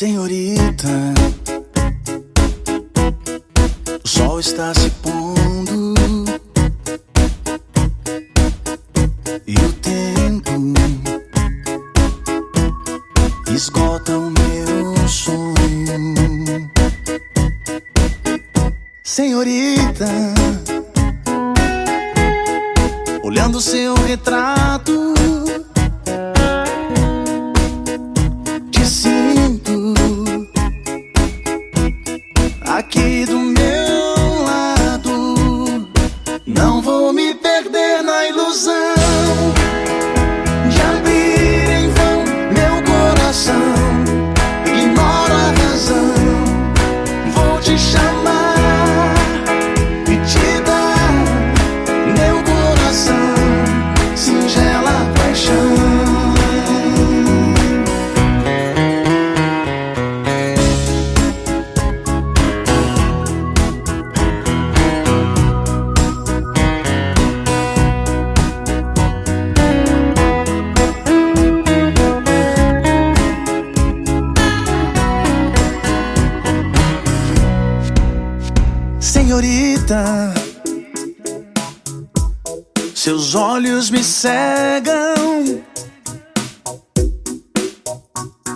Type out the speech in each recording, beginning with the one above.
Senhorita, o sol está se pondo e o tempo esgota o meu sonho. Senhorita, olhando seu retrato. Senhorita, seus olhos me cegam.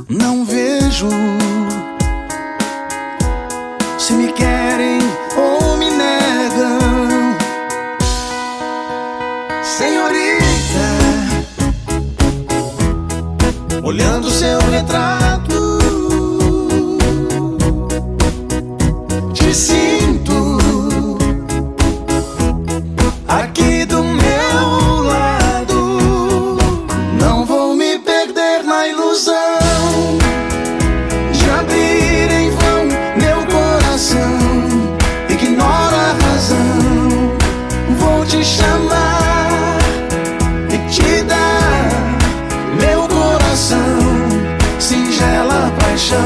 Não vejo se me querem ou me negam. Senhorita, olhando seu retrato. te chamar e te dar meu coração, singela paixão.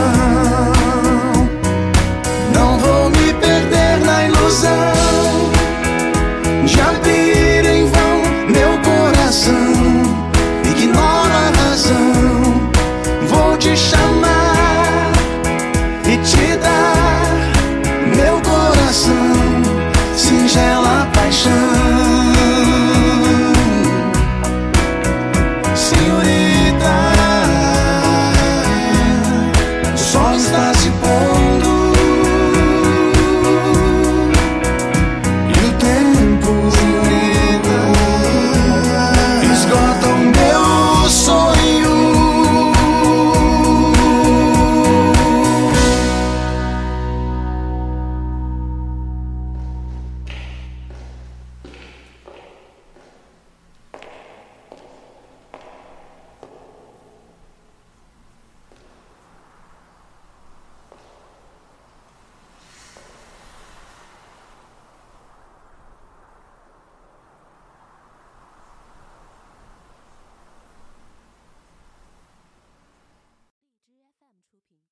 Não vou me perder na ilusão de abrir em vão meu coração. Ignora a razão, vou te chamar.